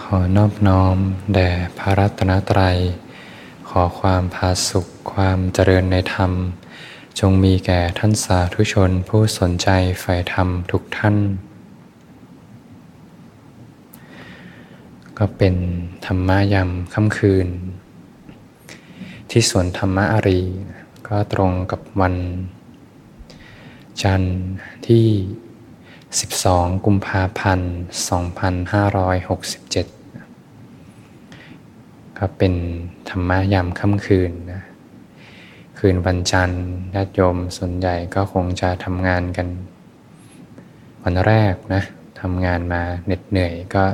ขอนอบน้อม แด่พระรัตนตรัย ขอความพาสุขความเจริญในธรรม จงมีแก่ท่านสาธุชนผู้สนใจใฝ่ธรรมทุกท่าน ก็เป็นธรรมะยำค่ำคืน ที่สวนธรรมะอารี ก็ตรงกับวัน จันทร์ที่ 12 กุมภาพันธ์ 2567 ก็เป็นธรรมะยามค่ำคืนนะคืนวันจันทร์ญาติโยมส่วนใหญ่ก็คงจะทำงานกัน วันแรกนะทำงานมาเหน็ดเหนื่อยก็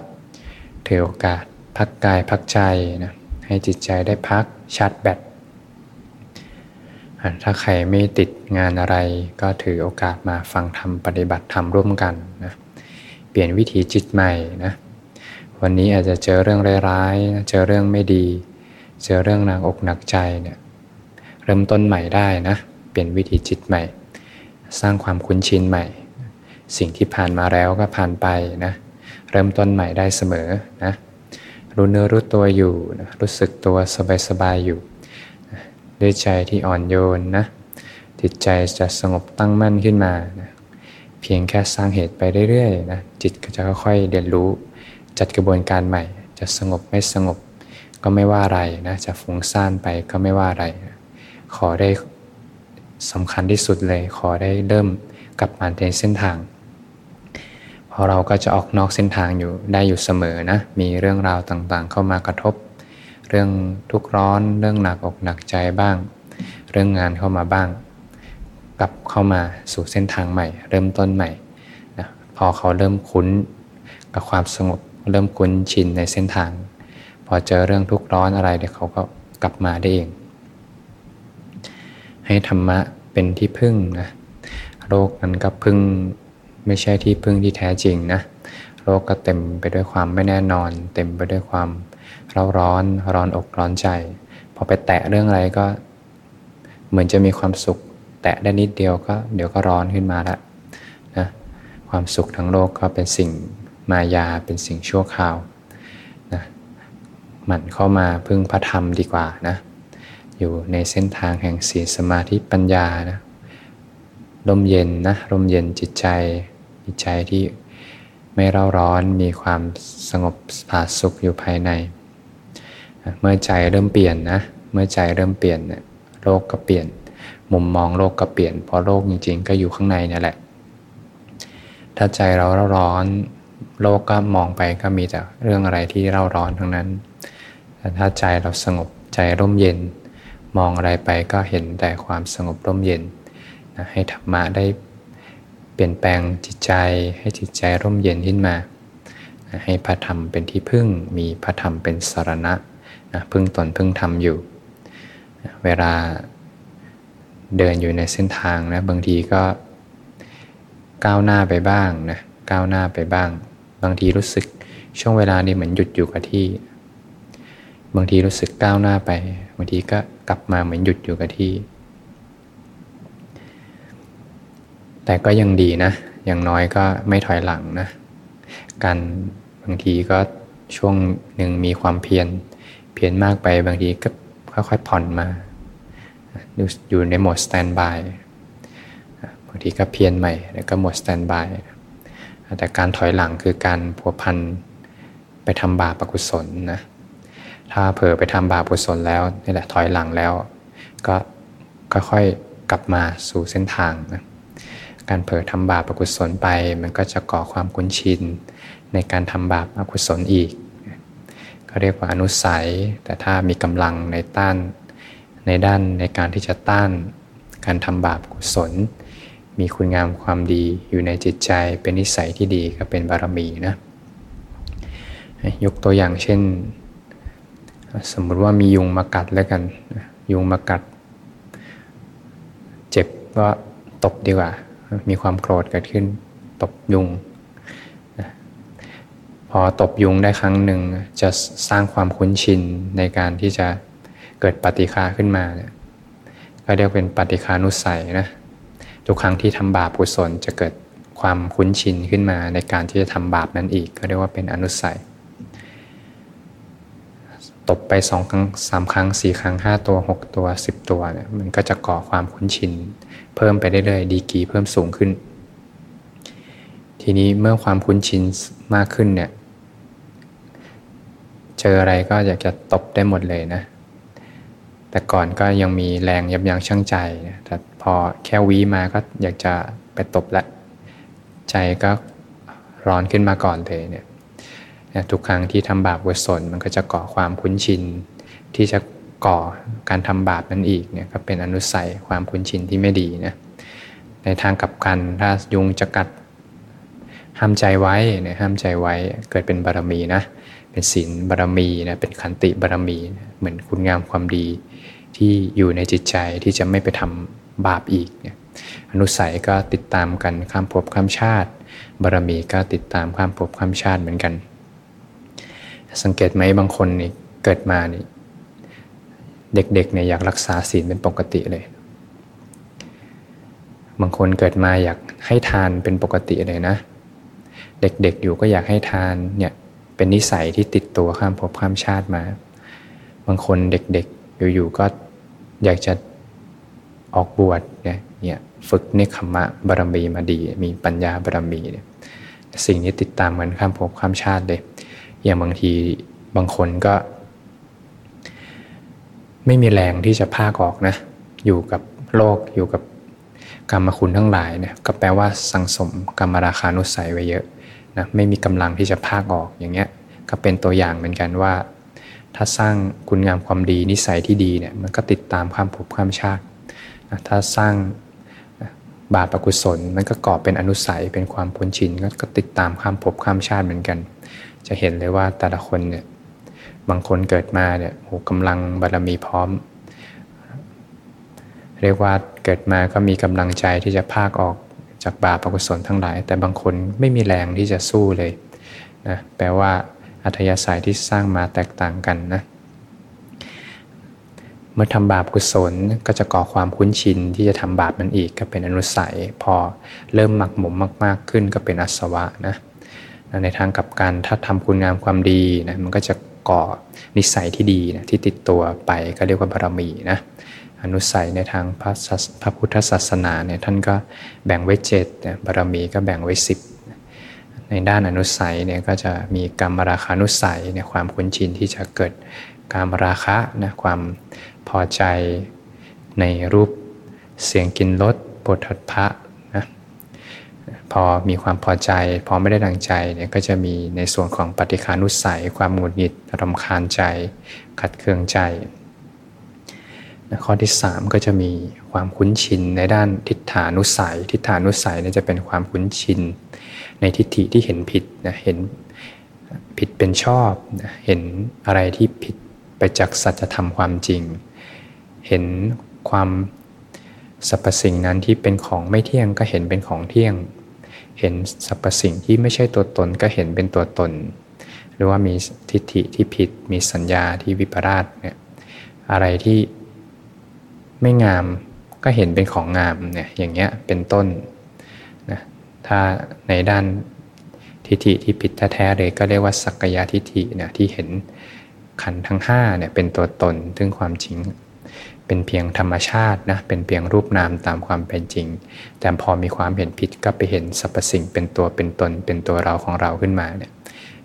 ถือโอกาสพักกายพักใจนะให้จิตใจได้พักชาร์จแบต ถ้าใครไม่ติดงานอะไร ก็ถือโอกาสมาฟังธรรมปฏิบัติธรรมร่วมกันนะเปลี่ยนวิถีจิตใหม่นะวันนี้อาจจะเจอเรื่องร้ายๆเจอเรื่องไม่ดี เจอเรื่องหนักอกหนักใจเนี่ยเริ่มต้นใหม่ได้นะเปลี่ยนวิถีจิตใหม่ สร้างความคุ้นชินใหม่ สิ่งที่ผ่านมาแล้วก็ผ่านไปนะเริ่มต้นใหม่ได้เสมอนะรู้เนื้อรู้ตัวอยู่นะรู้สึกตัวสบายๆอยู่ ด้วยใจที่อ่อนโยนนะจิตใจจะสงบตั้งมั่นขึ้นมานะเพียงแค่สร้างเหตุไปเรื่อยๆนะจิตก็จะค่อยๆเรียนรู้ จัดกระบวนการใหม่ จะสงบไม่สงบ ก็ไม่ว่าอะไรนะจะฟุ้งซ่านไปก็ไม่ว่าอะไรนะขอได้สำคัญที่สุดเลย ขอได้เริ่มกลับมาในเส้นทางพอเราก็จะออกนอกเส้นทางอยู่ได้อยู่เสมอนะมีเรื่องราวต่างๆ เข้ามากระทบ เรื่องทุกร้อน เรื่องหนักอกหนักใจบ้าง เรื่องงานเข้ามาบ้าง กลับเข้ามาสู่เส้นทางใหม่ เริ่มต้นใหม่นะพอเขาเริ่มคุ้นกับความสงบเริ่มคุ้นชินในเส้นทาง พอเจอเรื่องทุกร้อนอะไรเดี๋ยวเขาก็กลับมาได้เอง ให้ธรรมะเป็นที่พึ่งนะโลกนั้นก็พึ่งไม่ใช่ที่พึ่งที่แท้จริงนะโลกก็เต็มไปด้วยความไม่แน่นอน เต็มไปด้วยความ เราร้อนร้อนอกร้อนใจ พอไปแตะเรื่องอะไรก็ เหมือนจะมีความสุข แตะได้นิดเดียวก็เดี๋ยวก็ร้อนขึ้นมาล้วนะความสุขทั้งโลกก็เป็นสิ่งมายาเป็นสิ่งชั่วคราวนะหมั่นเข้ามาพึ่งพระธรรมดีกว่านะอยู่ในเส้นทางแห่งศีลสมาธิปัญญานะร่มเย็นนะร่มเย็นจิตใจจิตใจที่ไม่เร่าร้อนมีความสงบผาสุขอยู่ภายใน เมื่อใจเริ่มเปลี่ยนนะ เมื่อใจเริ่มเปลี่ยนเนี่ยโลกก็เปลี่ยน มุมมองโลกก็เปลี่ยน เพราะโลกจริงๆ ก็อยู่ข้างในนี่แหละ ถ้าใจเราเร่าร้อน โลกก็มองไปก็มีแต่เรื่องอะไรที่เร่าร้อนทั้งนั้น แต่ถ้าใจเราสงบใจร่มเย็น มองอะไรไปก็เห็นแต่ความสงบร่มเย็นนะให้ธรรมะได้เปลี่ยนแปลงจิตใจให้จิตใจร่มเย็นขึ้นมา ให้พระธรรมเป็นที่พึ่งมีพระธรรมเป็นสารณะ นะพึ่งตนพึ่งทำอยู่เวลาเดินอยู่ในเส้นทางนะบางทีก็ก้าวหน้าไปบ้างนะก้าวหน้าไปบ้าง บางทีรู้สึกช่วงเวลานี้เหมือนหยุดอยู่กับที่ บางทีรู้สึกก้าวหน้าไป บางทีก็กลับมาเหมือนหยุดอยู่กับที่ แต่ก็ยังดีนะ อย่างน้อยก็ไม่ถอยหลังนะ การบางทีก็ช่วงหนึ่งมีความเพียร เพียรมากไปบางทีก็ค่อยๆผ่อนมา อยู่ในโหมด standby บางทีก็เพียรใหม่แล้วก็โหมด standby แต่การถอยหลังคือการพัวพันไปทำบาปอกุศลนะถ้าเผลอไปทำบาปอกุศลแล้วนี่แหละถอยหลังแล้ว ก็ค่อยๆกลับมาสู่เส้นทางนะการเผลอทำบาปอกุศลไป มันก็จะก่อความคุ้นชินในการทำบาปอกุศลอีก เขาเรียกว่าอนุสัย แต่ถ้ามีกำลังในต้าน ในด้านในการที่จะต้าน การทำบาปกุศล มีคุณงามความดีอยู่ในจิตใจเป็นนิสัยที่ดีก็เป็นบารมีนะยกตัวอย่างเช่น สมมุติว่ามียุงมากัดแล้วกัน ยุงมากัด เจ็บก็ตบดีกว่า มีความโกรธเกิดขึ้นตบยุง พอตบยุงได้ครั้งหนึ่งจะสร้างความคุ้นชินในการที่จะเกิดปฏิฆาขึ้นมาเนี่ยก็เรียกเป็นปฏิฆานุสัยนะทุกครั้งที่ทำบาปกุศลจะเกิดความคุ้นชินขึ้นมาในการที่จะทำบาปนั้นอีก ก็เรียกว่าเป็นอนุสัย ตบไปสองครั้งสามครั้งสี่ครั้งห้าตัวหกตัวสิบตัวเนี่ยมันก็จะก่อความคุ้นชิน เพิ่มไปเรื่อยๆดีกีเพิ่มสูงขึ้น ทีนี้เมื่อความคุ้นชินมากขึ้นเนี่ย เจออะไรก็อยากจะตบได้หมดเลยนะ แต่ก่อนก็ยังมีแรงยับยั้งชั่งใจนะแต่พอแค่วีมาก็อยากจะไปตบละใจก็ร้อนขึ้นมาก่อนเลยเนี่ยทุกครั้งที่ทำบาปกุศลมันก็จะก่อความคุ้นชิน ที่จะก่อการทำบาปนั่นอีกเนี่ยก็เป็นอนุสัยความคุ้นชินที่ไม่ดีนะในทางกลับกันถ้ายุงจะกัดห้ามใจไว้เนี่ยห้ามใจไว้เกิดเป็นบารมีนะ เป็นศีลบารมีนะเป็นขันติบารมีนะเหมือนคุณงามความดีที่อยู่ในจิตใจที่จะไม่ไปทำบาปอีกเนี่ยอนุสัยก็ติดตามกันข้ามภพข้ามชาติ บารมีก็ติดตามข้ามภพข้ามชาติเหมือนกัน สังเกตไหมบางคนนี่เกิดมานี่เด็กๆเนี่ยอยากรักษาศีลเป็นปกติเลย บางคนเกิดมาอยากให้ทานเป็นปกติเลยนะ เด็กๆอยู่ก็อยากให้ทานเนี่ย เป็นนิสัยที่ติดตัวข้ามภพข้ามชาติมา บางคนเด็กๆ อยู่ๆ ก็อยากจะออกบวชเนี่ยเนี่ยฝึกเนคขมะบารมีมาดี มีปัญญาบารมีเนี่ยสิ่งนี้ติดตามกันข้ามภพข้ามชาติเลย อย่างบางทีบางคนก็ ไม่มีแรงที่จะพากออกนะ อยู่กับโลกอยู่กับกรรมคุณทั้งหลายเนี่ยก็แปลว่าสังสมกรรมราคานุสัยไว้เยอะ นะไม่มีกำลังที่จะพากออกอย่างเงี้ยก็เป็นตัวอย่างเหมือนกันว่า ถ้าสร้างคุณงามความดีนิสัยที่ดีเนี่ยมันก็ติดตามความภพความชาตินะถ้าสร้างบาปอกุศลมันก็ก่อเป็นอนุสัยเป็นความพ้นชินก็ติดตามข้ามภพข้ามชาติเหมือนกัน จะเห็นเลยว่าแต่ละคนเนี่ยบางคนเกิดมาเนี่ยโหกำลังบารมีพร้อม เรียกว่าเกิดมาก็มีกำลังใจที่จะพากออก จากบาปอกุศลทั้งหลาย แต่บางคนไม่มีแรงที่จะสู้เลยนะแปลว่าอัธยาศัยที่สร้างมาแตกต่างกันนะเมื่อทำบาปกุศลก็จะก่อความคุ้นชินที่จะทำบาปมันอีกก็เป็นอนุสัย พอเริ่มหมักหมมมาก ๆ ขึ้นก็เป็นอสวะนะในทางกับการถ้าทำคุณงามความดีนะมันก็จะก่อนิสัยที่ดีนะที่ติดตัวไปก็เรียกว่าบารมีนะ อนุสัยในทางพระพระพุทธศาสนาเนี่ยท่านก็แบ่งไว้เจ็ดบารมีก็แบ่งไว้สิบในด้านอนุสัยเนี่ยก็จะมีกรรมราคานุสัยในความคุ้นชินที่จะเกิดการมราคะนะความพอใจในรูปเสียงกินรสปวดทัดพระพอมีความพอใจ พอไม่ได้ดังใจเนี่ยก็จะมีในส่วนของปฏิคานุสัย ความหงุดหงิดรำคาญใจ ขัดเคืองใจ ข้อที่ 3 ก็จะมีความคุ้นชินในด้านทิฏฐานุสัย ทิฏฐานุสัยเนี่ยจะเป็นความคุ้นชิน ในทิฏฐิที่เห็นผิดนะเห็นผิดเป็นชอบนะเห็นอะไรที่ผิดไปจากสัจธรรมความจริง เห็นความสรรพสิ่งนั้นที่เป็นของไม่เที่ยงก็เห็นเป็นของเที่ยง เห็นสรรพสิ่งที่ไม่ใช่ตัวตนก็เห็นเป็นตัวตน หรือว่ามีทิฏฐิที่ผิดมีสัญญาที่วิปราชเนี่ยอะไรที่ ไม่งามก็เห็นเป็นของงามเนี่ยอย่างเงี้ยเป็นต้นนะถ้าในด้านทิฏฐิที่ผิดแท้ๆเลยก็เรียกว่าสักกายทิฏฐิเนี่ยที่เห็นขันทั้งห้าเนี่ยเป็นตัวตนซึ่งความจริง เป็นเพียงธรรมชาตินะเป็นเพียงรูปนามตามความเป็นจริง แต่พอมีความเห็นผิดก็ไปเห็นสรรพสิ่งเป็นตัวเป็นตนเป็นตัวเราของเราขึ้นมาเนี่ย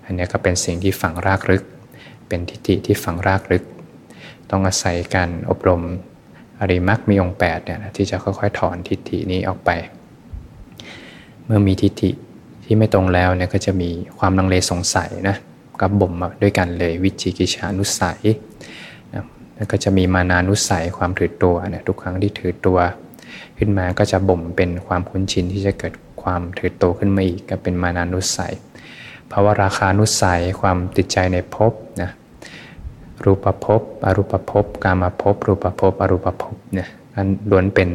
อันนี้ก็เป็นสิ่งที่ฝังรากลึก เป็นทิฏฐิที่ฝังรากลึก ต้องอาศัยการอบรม อริมักมีองค์8เนี่ยที่จะค่อยๆ ถอนทิฏฐินี้ออกไป เมื่อมีทิฏฐิที่ไม่ตรงแล้วเนี่ยก็จะมีความลังเลสงสัยนะกับบ่มด้วยกันเลยวิจิกิจานุสัยแล้วก็จะมีมานานุสัยความถือตัวเนี่ยทุกครั้งที่ถือตัว ขึ้นมาก็จะบ่มเป็นความคุ้นชินที่จะเกิดความถือตัวขึ้นมาอีกก็เป็นมานานุสัยภาวราคานุสัยความติดใจในภพนะ รูปภพอรูปภพกามาภพรูปภพอรูปภพเนี่ยนันล้วนเป็น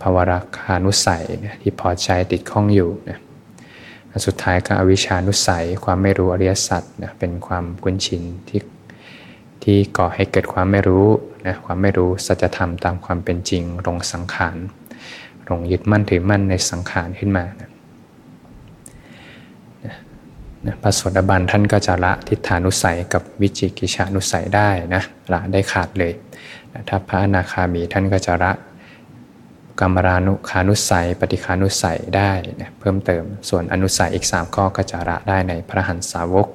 ภาวราคานุสัยที่พอใจติดข้องอยู่นะสุดท้ายก็อวิชานุสัย ความไม่รู้อริยสัจนะเป็นความคุ้นชินที่ที่ก่อให้เกิดความไม่รู้นะความไม่รู้สัจธรรมตามความเป็นจริงลงสังขารลงยึดมั่นถือมั่นในสังขารขึ้นมานะ พระโสดาบันท่านก็จะละทิฏฐานุสัยกับวิจิกิจฉานุสัยได้นะละได้ขาดเลยถ้าพระอนาคามีท่านก็จะละกรรมรานุขานุสัย ปฏิคานุสัยได้นะเพิ่มเติมส่วนอนุสัยอีก 3 ข้อก็จะละได้ในพระหันสาวก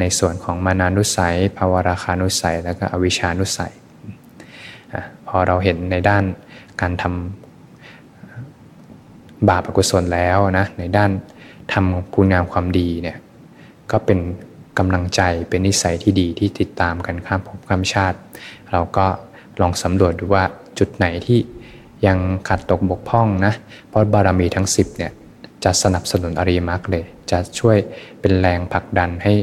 ในส่วนของมานานุสัย ภาวราคานุสัย แล้วก็อวิชานุสัย พอเราเห็นในด้านการทำบาปอกุศลแล้วนะในด้าน ทำคุณงามความดีเนี่ยก็เป็นกำลังใจเป็นนิสัยที่ดีที่ติดตามกันข้ามภพข้ามชาติ เราก็ลองสำรวจดูว่าจุดไหนที่ยังขาดตกบกพร่องนะเพราะบารมีทั้ง 10เนี่ยจะสนับสนุนอริมักเลย จะช่วยเป็นแรงผลักดันให้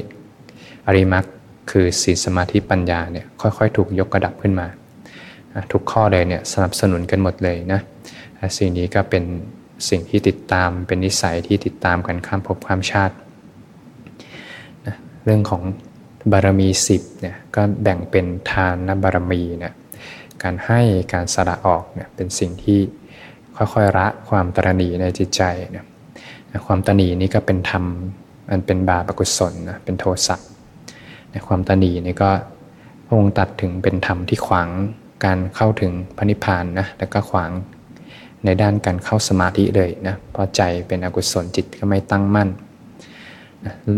อริมักคือศีลสมาธิปัญญาเนี่ยค่อยๆ ถูกยกกระดับขึ้นมา ทุกข้อเลยเนี่ยสนับสนุนกันหมดเลยนะสิ่งนี้ก็เป็น สิ่งที่ติดตามเป็นนิสัยที่ติดตามกันข้ามภพข้ามชาตินะเรื่องของบารมีสิบเนี่ยก็แบ่งเป็นทานนบารมีเนี่ยการให้การสละออกเนี่ยเป็นสิ่งที่ค่อยๆละความตรณีในจิตใจเนี่ยความตนีนี้ก็เป็นธรรมมันเป็นบาปกุศลนะเป็นโทสะในความตนีนี่ก็พระองค์ตัดถึงเป็นธรรมที่ขวางการเข้าถึงพระนิพพานนะแล้วก็ขวาง ในด้านการเข้าสมาธิเลยนะเพราะใจเป็นอกุศลจิตก็ไม่ตั้งมั่น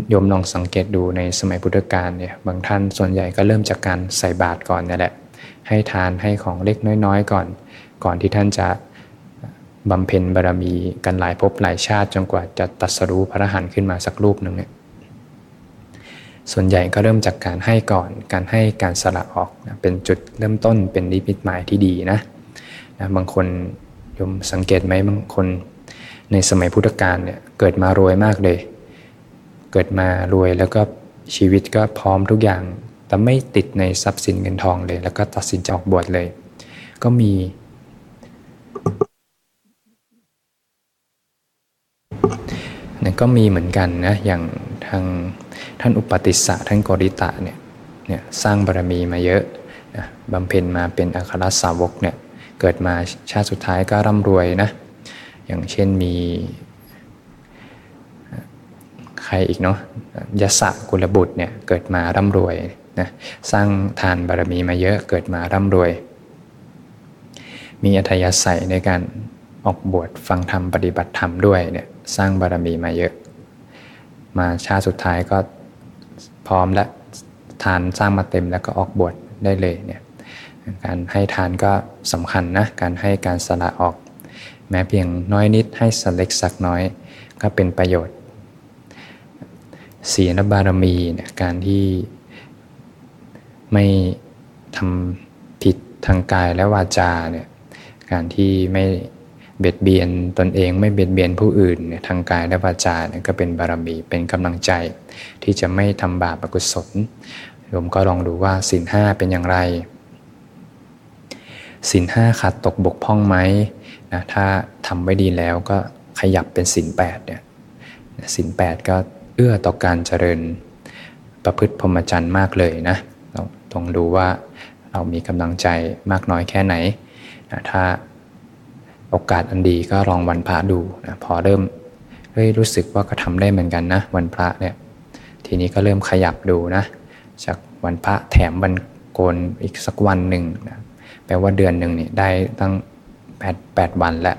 โยมลองสังเกตดูในสมัยพุทธกาลเนี่ยบางท่านส่วนใหญ่ก็เริ่มจากการใส่บาตรก่อนนี่แหละให้ทานให้ของเล็กน้อยๆ ก่อน ก่อนที่ท่านจะบำเพ็ญบารมีกันหลายภพหลายชาติจนกว่าจะตัดสรู้พระหันขึ้นมาสักรูปหนึ่งเนี่ยส่วนใหญ่ก็เริ่มจากการให้ก่อน การให้การสละออกนะเป็นจุดเริ่มต้นเป็นนิมิตหมายที่ดีนะนะบางคน ยมสังเกตไหมบางคนในสมัยพุทธกาลเนี่ยเกิดมารวยมากเลย เกิดมารวยแล้วก็ชีวิตก็พร้อมทุกอย่าง แต่ไม่ติดในทรัพย์สินเงินทองเลย แล้วก็ตัดสินใจออกบวชเลย ก็มีนี่ยก็มีเหมือนกันนะอย่างทางท่านอุปติสสะท่านกริตะเนี่ยเนี่ยสร้างบารมีมาเยอะนะบำเพ็ญมาเป็นอัครสาวกเนี่ย เกิดมาชาติสุดท้ายก็ร่ำรวยนะ อย่างเช่นมี ใครอีกเนาะยศกุลบุตรเนี่ยเกิดมาร่ำรวยนะสร้างทานบารมีมาเยอะเกิดมาร่ำรวย มีอัธยาศัยในการออกบวชฟังธรรมปฏิบัติธรรมด้วยเนี่ยสร้างบารมีมาเยอะ มาชาติสุดท้ายก็พร้อมและทานสร้างมาเต็มแล้วก็ออกบวชได้เลยเนี่ย การให้ทานก็สำคัญนะ การให้การสละออก แม้เพียงน้อยนิดให้สเล็กสักน้อย ก็เป็นประโยชน์ศีลบารมีเนี่ยการที่ไม่ทำผิดทางกายและวาจาเนี่ยการที่ไม่เบียดเบียนตนเองไม่เบียดเบียนผู้อื่นเนี่ยทางกายและวาจาเนี่ยก็เป็นบารมีเป็นกำลังใจ ที่จะไม่ทำบาปอกุศลโยมก็ลองดูว่าศีลห้าเป็นอย่างไร สินห้าขาดตกบกพร่องไหมนะถ้าทำไว้ดีแล้วก็ขยับเป็นสินแปดเนี่ยสินแปดก็เอื้อต่อการเจริญประพฤติพรหมจรรย์มากเลยนะเราต้องดูว่าเรามีกำลังใจมากน้อยแค่ไหนนะถ้าโอกาสอันดีก็ลองวันพระดูนะพอเริ่มเฮ้ยรู้สึกว่าก็ทำได้เหมือนกันนะ วันพระเนี่ยทีนี้ก็เริ่มขยับดูนะ จากวันพระแถมวันโกนอีกสักวันหนึ่งนะ ลว่าเดือนหนึ่งนี่ได้ตั้ง8 8วันแล้ว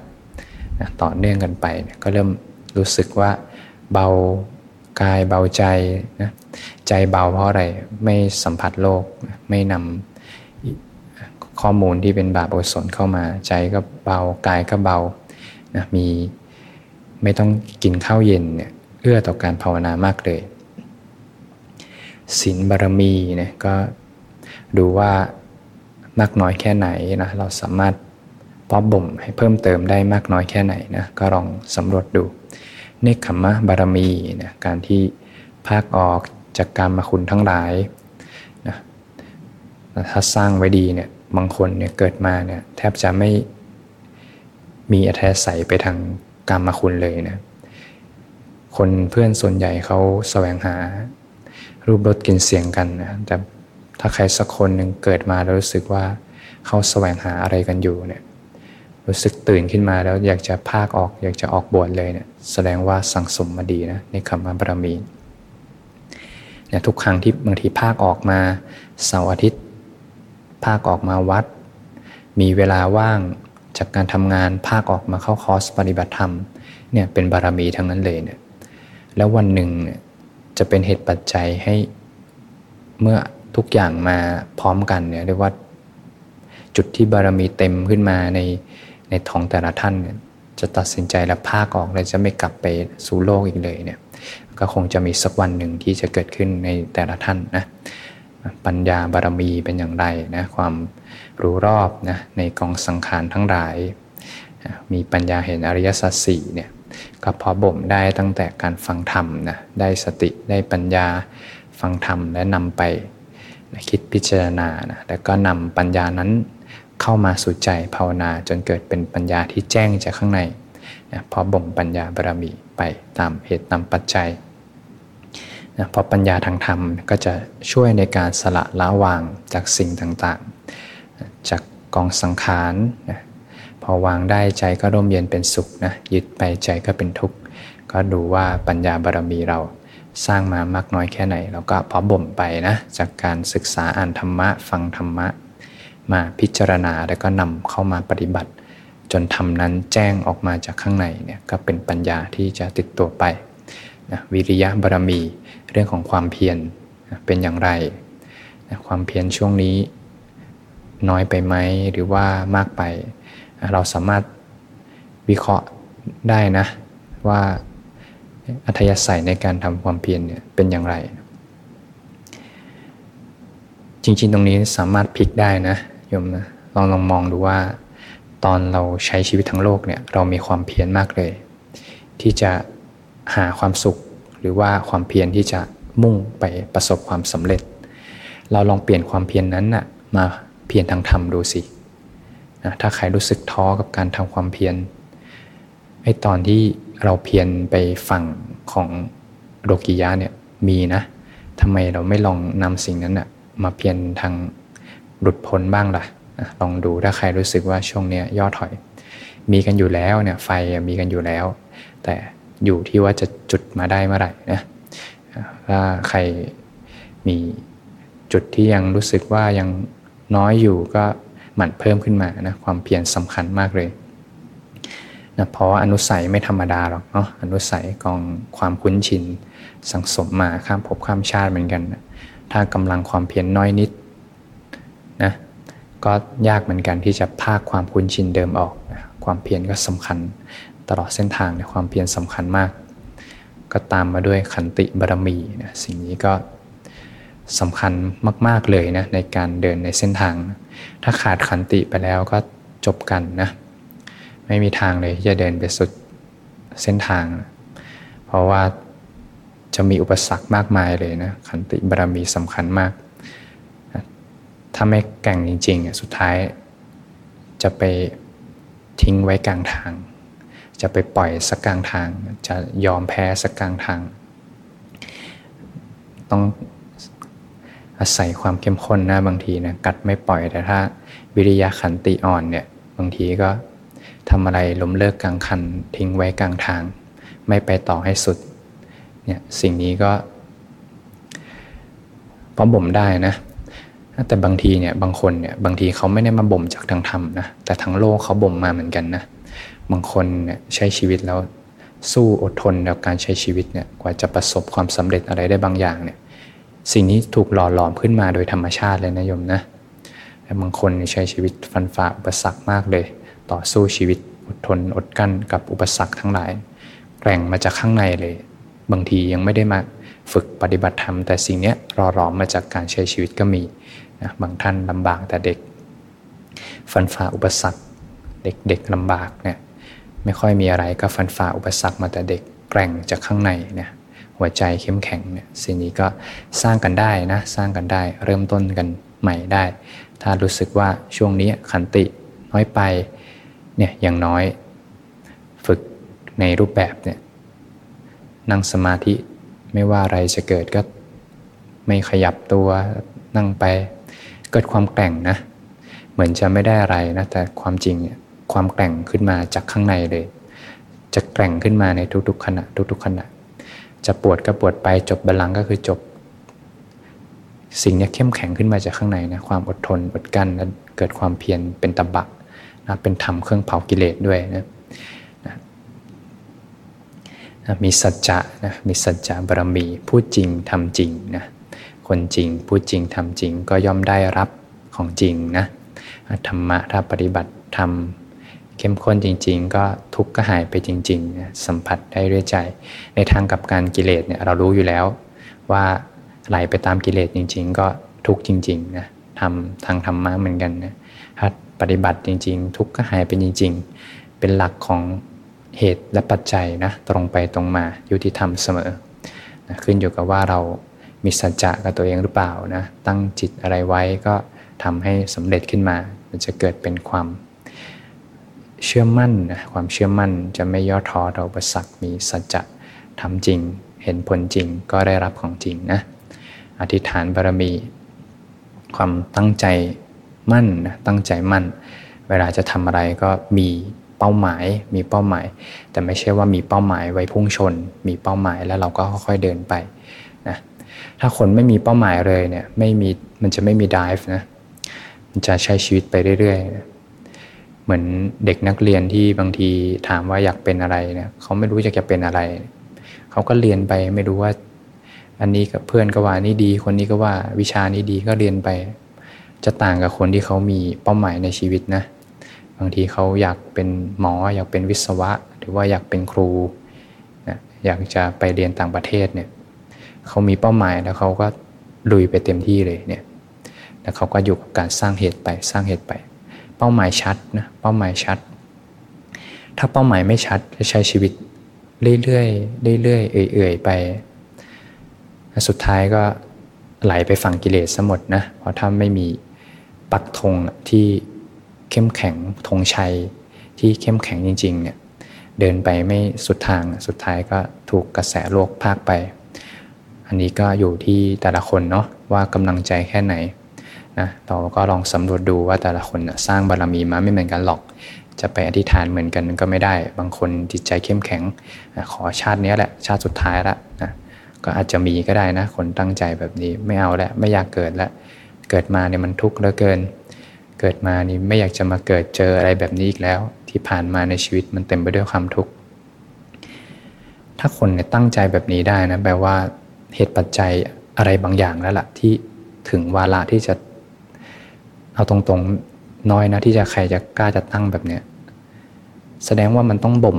นะต่อเนื่องกันไปก็เริ่มรู้สึกว่าเบากายเบาใจนะใจเบาเพราะอะไรไม่สัมผัสโลกไม่นำข้อมูลที่เป็นบาปอกุศลเข้ามาใจก็เบากายก็เบานะมีไม่ต้องกินข้าวเย็นเนี่ยเอื้อต่อการภาวนามากเลยศีลบารมีเนี่ยก็ดูว่า มากน้อยแค่ไหนนะเราสามารถปอบบ่มให้เพิ่มเติมได้มากน้อยแค่ไหนนะก็ลองสำรวจดู เนคขมะบารมีนะการที่ภาคออกจากการมาคุณทั้งหลายนะถ้าสร้างไว้ดีเนี่ยบางคนเนี่ยเกิดมาเนี่ยแทบจะไม่มีอัธยาศัยไปทางกรรมคุณเลยนะคนเพื่อนส่วนใหญ่เขาแสวงหารูปรสกินเสียงกันนะแต่ ถ้าใครสักคนหนึ่งเกิดมาแล้วรู้สึกว่าเขาแสวงหาอะไรกันอยู่เนี่ยรู้สึกตื่นขึ้นมาแล้วอยากจะภาคออก อยากจะออกบวชเลยเนี่ยแสดงว่าสังสมมาดีนะในคำว่าบารมีเนี่ยทุกครั้งที่บางทีภาคออกมาเสาร์อาทิตย์ ภาคออกมาวัด มีเวลาว่างจากการทำงานภาคออกมาเข้าคอร์สปฏิบัติธรรมเนี่ยเป็นบารมีทั้งนั้นเลยเนี่ยแล้ววันหนึ่งเนี่ยจะเป็นเหตุปัจจัยให้เมื่อ ทุกอย่างมาพร้อมกันเนี่ยเรียกว่าจุดที่บารมีเต็มขึ้นมาในในท้องแต่ละท่านเนี่ยจะตัดสินใจและภาคออกเลยจะไม่กลับไปสู่โลกอีกเลยเนี่ยก็คงจะมีสักวันหนึ่งที่จะเกิดขึ้นในแต่ละท่านนะปัญญาบารมีเป็นอย่างไรนะความรู้รอบนะในกองสังขารทั้งหลาย มีปัญญาเห็นอริยสัจสี่เนี่ยก็พอบ่มได้ตั้งแต่การฟังธรรมนะได้สติได้ปัญญาฟังธรรมและนำไป คิดพิจารณานะแล้วก็นำปัญญานั้นเข้ามาสู่ใจภาวนาจนเกิดเป็นปัญญาที่แจ้งจากข้างในนะพอบ่มปัญญาบารมีไปตามเหตุตามปัจจัยนะพอปัญญาทางธรรมก็จะช่วยในการสละละวางจากสิ่งต่างๆ จากกองสังขารนะพอวางได้ใจก็ร่มเย็นเป็นสุขนะยึดไปใจก็เป็นทุกข์ ก็ดูว่าปัญญาบารมีเรา สร้างมามากน้อยแค่ไหน แล้วก็พอบ่มไปนะจากการศึกษาอ่านธรรมะฟังธรรมะ มาพิจารณาแล้วก็นำเข้ามาปฏิบัติ จนทำนั้นแจ้งออกมาจากข้างในเนี่ยก็เป็นปัญญาที่จะติดตัวไปนะวิริยะบารมีเรื่องของความเพียรนะเป็นอย่างไรนะความเพียรช่วงนี้น้อยไปไหมหรือว่ามากไป เราสามารถวิเคราะห์ได้นะว่า อัธยาศัยในการทำความเพียรเนี่ยเป็นอย่างไร จริง ๆ ตรงนี้สามารถพลิกได้นะโยมนะลองลองมองดูว่า ตอนเราใช้ชีวิตทั้งโลกเนี่ยเรามีความเพียรมากเลย ที่จะหาความสุขหรือว่าความเพียรที่จะมุ่งไปประสบความสำเร็จ เราลองเปลี่ยนความเพียรนนั้นนะ่ะมาเพียรทางธรรมดูสินะถ้าใครรู้สึกท้อกับการทำความเพียรไอ้ตอนที่ เราเพียรไปฝั่งของโลกิยะเนี่ยมีนะทำไมเราไม่ลองนำสิ่งนั้นนะมาเพียรทางหลุดพ้นบ้างล่ะลองดูถ้าใครรู้สึกว่าช่วงนี้ย่อถอย มีกันอยู่แล้วเนี่ยไฟมีกันอยู่แล้ว แต่อยู่ที่ว่าจะจุดมาได้เมื่อไหร่นะถ้าใครมีจุดที่ยังรู้สึกว่ายังน้อยอยู่ก็หมั่นเพิ่มขึ้นมานะความเพียรสำคัญมากเลย นะเพราะาอนุสัยไม่ธรรมดาหรอกเนาะอนุสัยกองความคุ้นชิน สังสมมาข้ามภพข้ามชาติเหมือนกันนะถ้ากำลังความเพียรนน้อยนิดนะก็ยากเหมือนกันที่จะพากความคุ้นชินเดิมออกนะความเพียรก็สำคัญตลอดเส้นทางในความเพียรสำคัญมาก ก็ตามมาด้วยขันติบารมีนะสิ่งนี้ก็สำคัญมาก ๆเลยนะในการเดินในเส้นทาง ถ้าขาดขันติไปแล้วก็จบกันนะ ไม่มีทางเลยที่จะเดินไปสุดเส้นทาง เพราะว่าจะมีอุปสรรคมากมายเลยนะขันติบารมีสำคัญมาก ถ้าไม่แก่งจริงๆ สุดท้ายจะไปทิ้งไว้กลางทาง จะไปปล่อยสักกลางทาง จะยอมแพ้สักกลางทาง ต้องอาศัยความเข้มข้นนะบางทีนะกัดไม่ปล่อยแต่ถ้าวิริยะขันติอ่อนเนี่ยบางทีก็ ทำอะไรล้มเลิกกลางคัน ทิ้งไว้กลางทาง ไม่ไปต่อให้สุดเนี่ยสิ่งนี้ก็พอบ่มได้นะ แต่บางทีเนี่ยบางคนเนี่ยบางทีเขาไม่ได้มาบ่มจากทางธรรมนะแต่ทั้งโลกเขาบ่มมาเหมือนกันนะบางคนเนี่ยใช้ชีวิตแล้วสู้อดทนกับการใช้ชีวิตเนี่ยกว่าจะประสบความสำเร็จอะไรได้บางอย่างเนี่ยสิ่งนี้ถูกหล่อหลอมขึ้นมาโดยธรรมชาติเลยนะโยมนะแต่บางคนใช้ชีวิตฟันฝ่าอุปสรรคมากเลย ต่อสู้ชีวิตอดทนอดกั้นกับอุปสรรคทั้งหลาย แกร่งมาจากข้างในเลย บางทียังไม่ได้มาฝึกปฏิบัติธรรม แต่สิ่งนี้รอรอมมาจากการใช้ชีวิตก็มีนะบางท่านลำบากแต่เด็ก ฟันฝ่าอุปสรรคเด็กๆลำบากเนี่ยไม่ค่อยมีอะไรก็ฟันฝ่าอุปสรรคมาแต่เด็กแกร่งจากข้างในเนี่ยหัวใจเข้มแข็งเนี่ยสิ่งนี้ก็สร้างกันได้นะสร้างกันได้เริ่มต้นกันใหม่ได้ ถ้ารู้สึกว่าช่วงนี้ขันติน้อยไป เนี่ยอย่างน้อยฝึกในรูปแบบเนี่ยนั่งสมาธิไม่ว่าอะไรจะเกิดก็ไม่ขยับตัวนั่งไป เกิดความแกร่งนะ เหมือนจะไม่ได้อะไรนะแต่ความจริงเนี่ยความแกร่งขึ้นมาจากข้างในเลย จะแกร่งขึ้นมาในทุกๆขณะทุกๆขณะ จะปวดก็ปวดไปจบบาลังก็คือจบ สิ่งนี้เข้มแข็งขึ้นมาจากข้างในนะความอดทนอดกั้นและเกิดความเพียรเป็นตบะ นะเป็นธรรมเครื่องเผากิเลสด้วยนะนะมีสัจจะนะมีสัจจะบารมีพูดจริงทำจริงนะคนจริงพูดจริงทำจริงก็ย่อมได้รับของจริงนะธรรมะถ้าปฏิบัติทำเข้มข้นจริง ๆ ก็ทุกข์ก็หายไปจริงๆนะสัมผัสได้ด้วยใจ ในทางกับการกิเลสเนี่ยเรารู้อยู่แล้วว่าไหลไปตามกิเลสจริง ๆ ก็ทุกข์จริงๆนะทำทางธรรมะเหมือนกันนะ ปฏิบัติจริง ๆ ทุกข์ก็หายไปจริง ๆ เป็นหลักของเหตุและปัจจัยนะตรงไปตรงมายุติธรรมเสมอนะขึ้นอยู่กับว่าเรามีสัจจะกับตัวเองหรือเปล่านะตั้งจิตอะไรไว้ก็ทำให้สำเร็จขึ้นมา มันจะเกิดเป็นความเชื่อมั่นนะความเชื่อมั่นจะไม่ย่อท้อต่ออุปสรรคมีสัจจะทำจริง เห็นผลจริงก็ได้รับของจริงนะอธิษฐานบารมี ความตั้งใจ มั่นนะตั้งใจมั่น เวลาจะทำอะไรก็มีเป้าหมาย มีเป้าหมาย แต่ไม่ใช่ว่ามีเป้าหมายไว้พุ่งชน มีเป้าหมายแล้วเราก็ค่อยๆเดินไปนะถ้าคนไม่มีเป้าหมายเลยเนี่ยไม่มีมันจะไม่มี drive นะมันจะใช้ชีวิตไปเรื่อยๆเหมือนเด็กนักเรียนที่บางทีถามว่าอยากเป็นอะไรเนี่ยเขาไม่รู้อยากจะเป็นอะไร เขาก็เรียนไปไม่รู้ว่า อันนี้กับเพื่อนก็ว่านี่ดี คนนี้ก็ว่าวิชานี้ดีก็เรียนไป จะต่างกับคนที่เขามีเป้าหมายในชีวิตนะ บางทีเขาอยากเป็นหมอ อยากเป็นวิศวะ หรือว่าอยากเป็นครูนะอยากจะไปเรียนต่างประเทศเนี่ยเขามีเป้าหมายแล้วเขาก็ลุยไปเต็มที่เลยเนี่ยแล้วเขาก็อยู่กับการสร้างเหตุไปสร้างเหตุไป เป้าหมายชัดนะเป้าหมายชัด ถ้าเป้าหมายไม่ชัดจะใช้ชีวิตเรื่อยๆเรื่อยๆเอื่อยๆไป สุดท้ายก็ไหลไปฝั่งกิเลสสมดนะเพราะถ้าไม่มี ปักธงที่เข้มแข็งธงชัยที่เข้มแข็งจริง ๆ เนี่ยเดินไปไม่สุดทางสุดท้ายก็ถูกกระแสโลกพากไป อันนี้ก็อยู่ที่แต่ละคนเนาะว่ากำลังใจแค่ไหนนะเราก็ลองสำรวจดูว่าแต่ละคนสร้างบารรมีมาไม่เหมือนกันหรอก จะไปอธิษฐานเหมือนกันก็ไม่ได้ บางคนจิตใจเข้มแข็ง ขอชาตินี้แหละชาติสุดท้ายละนะก็อาจจะมีก็ได้นะคนตั้งใจแบบนี้ไม่เอาแล้วไม่อยากเกิดแล้ว เกิดมาเนี่ยมันทุกข์เหลือเกิน เกิดมานี่ไม่อยากจะมาเกิดเจออะไรแบบนี้อีกแล้ว ที่ผ่านมาในชีวิตมันเต็มไปด้วยความทุกข์ถ้าคนเนี่ยตั้งใจแบบนี้ได้นะแปลว่าเหตุปัจจัยอะไรบางอย่างแล้วล่ะที่ถึงวาระที่จะเอาตรงๆน้อยนะที่จะใครจะกล้าจะตั้งแบบเนี้ยแสดงว่ามันต้องบ่ม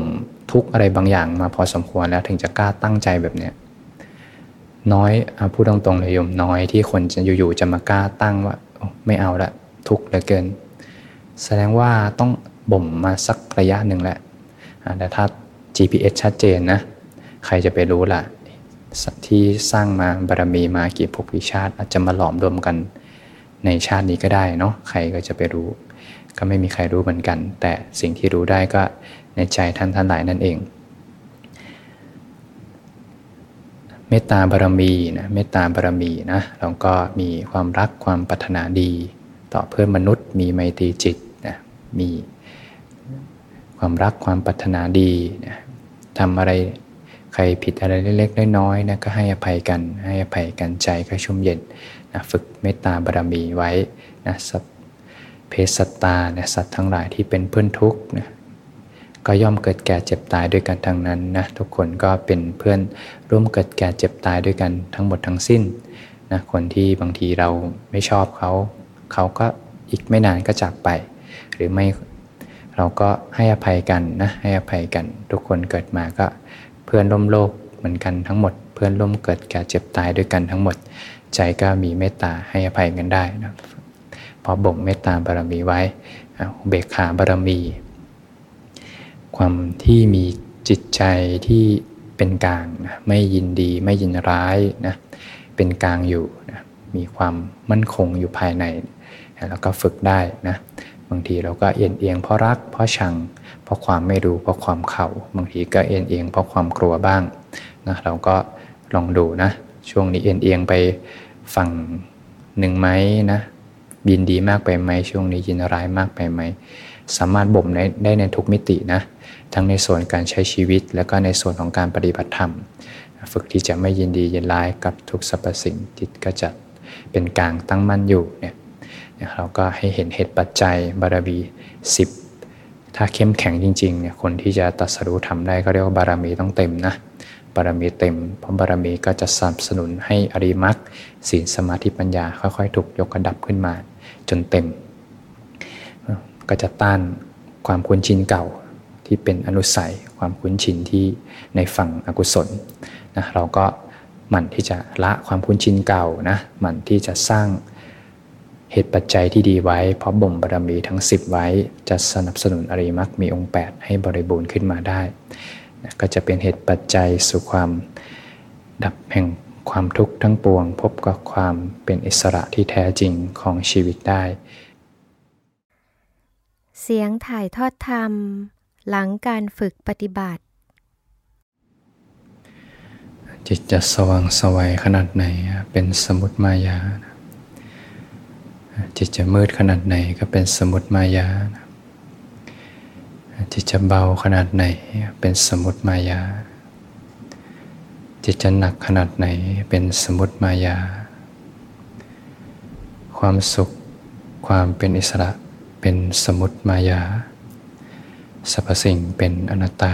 ทุกอะไรบางอย่างมาพอสมควรแล้วถึงจะกล้าตั้งใจแบบเนี้ย น้อยเอาพูดตรงๆเลยโยมน้อยที่คนจะอยู่ๆจะมากล้าตั้งว่าไม่เอาละทุกเหลือเกิน แสดงว่าต้องบ่มมาสักระยะหนึ่งแหละแต่ถ้า GPS ชัดเจนนะ ใครจะไปรู้ล่ะ ที่สร้างมาบารมีมากี่ภพกี่ชาติ อาจจะมาหลอมรวมกันในชาตินี้ก็ได้เนาะใครก็จะไปรู้ ก็ไม่มีใครรู้เหมือนกัน แต่สิ่งที่รู้ได้ก็ในใจท่านท่านหลายนั่นเองเมตตาบารมีนะเมตตาบารมีนะเราก็มีความรักความปรารถนาดี ต่อเพื่อนมนุษย์มีไมตรีจิตนะมีความรักความปรารถนาดีนะทำอะไรใครผิดอะไรเล็กๆน้อยๆนะก็ให้อภัยกันให้อภัยกันใจก็ชุ่มเย็นนะฝึกเมตตาบารมีไว้นะสัตเพศสัตตานะสัตว์ทั้งหลายที่เป็นเพื่อนทุกข์นะ ก็ย่อมเกิดแก่เจ็บตายด้วยกันทั้งนั้นนะทุกคนก็เป็นเพื่อนร่วมเกิดแก่เจ็บตายด้วยกันทั้งหมดทั้งสิ้นนะคนที่บางทีเราไม่ชอบเขาเขาก็อีกไม่นานก็จากไป หรือไม่เราก็ให้อภัยกันนะให้อภัยกัน ทุกคนเกิดมาก็เพื่อนร่วมโลกเหมือนกันทั้งหมด เพื่อนร่วมเกิดแก่เจ็บตายด้วยกันทั้งหมด ใจก็มีเมตตาให้อภัยกันได้นะพอบ่มเมตตาบารมีไว้เบกขาบารมี ความที่มีจิตใจที่เป็นกลางนะไม่ยินดีไม่ยินร้ายนะเป็นกลางอยู่นะมีความมั่นคงอยู่ภายในแล้วก็ฝึกได้นะบางทีเราก็เอียงเอียงเพราะรักเพราะชัง เพราะความไม่รู้เพราะความเขาบางทีก็เอียงเอียงเพราะความกลัวบ้างนะเราก็ลองดูนะช่วงนี้เอียงเอียงไปฝั่งหนึ่งไหมนะยินดีมากไปไหมช่วงนี้ยินร้ายมากไปไหม สามารถบ่มได้ในทุกมิตินะทั้งในส่วนการใช้ชีวิต และก็ในส่วนของการปฏิบัติธรรม ฝึกที่จะไม่ยินดียินร้ายกับทุกสรรพสิ่งจิตก็จะเป็นกลางตั้งมั่นอยู่เนี่ยเราก็ให้เห็นเหตุปัจจัยบารมีสิบถ้าเข้มแข็งจริงๆเนี่ยคนที่จะตัดสรู้ทำได้ก็เรียกว่าบารมีต้องเต็มนะบารมีเต็มเพราะบารมีก็จะสนับสนุนให้อริมักศีลสมาธิปัญญาค่อยๆ ถูกยกระดับขึ้นมา จนเต็ม ก็จะต้านความคุ้นชินเก่าที่เป็นอนุสัยความคุ้นชินที่ในฝั่งอกุศลนะเราก็หมั่นที่จะละความคุ้นชินเก่านะหมั่นที่จะสร้างเหตุปัจจัยที่ดีไว้ เพราะบ่มบารมีทั้ง 10 ไว้จะสนับสนุนอริมักมีองค์ 8 ให้บริบูรณ์ขึ้นมาได้นะก็จะเป็นเหตุปัจจัยสู่ความดับแห่งความทุกข์ทั้งปวง พบกับความเป็นอิสระที่แท้จริงของชีวิตได้ เสียงถ่ายทอดธรรม หลังการฝึกปฏิบัติ จิตจะสว่างสวัยขนาดไหนเป็นสมุติมายา จิตจะมืดขนาดไหนก็เป็นสมุติมายา จิตจะเบาขนาดไหนเป็นสมุติมายา จิตจะหนักขนาดไหนเป็นสมุติมายา ความสุขความเป็นอิสระ เป็นสมุติมายา สรรพสิ่งเป็นอนัตตา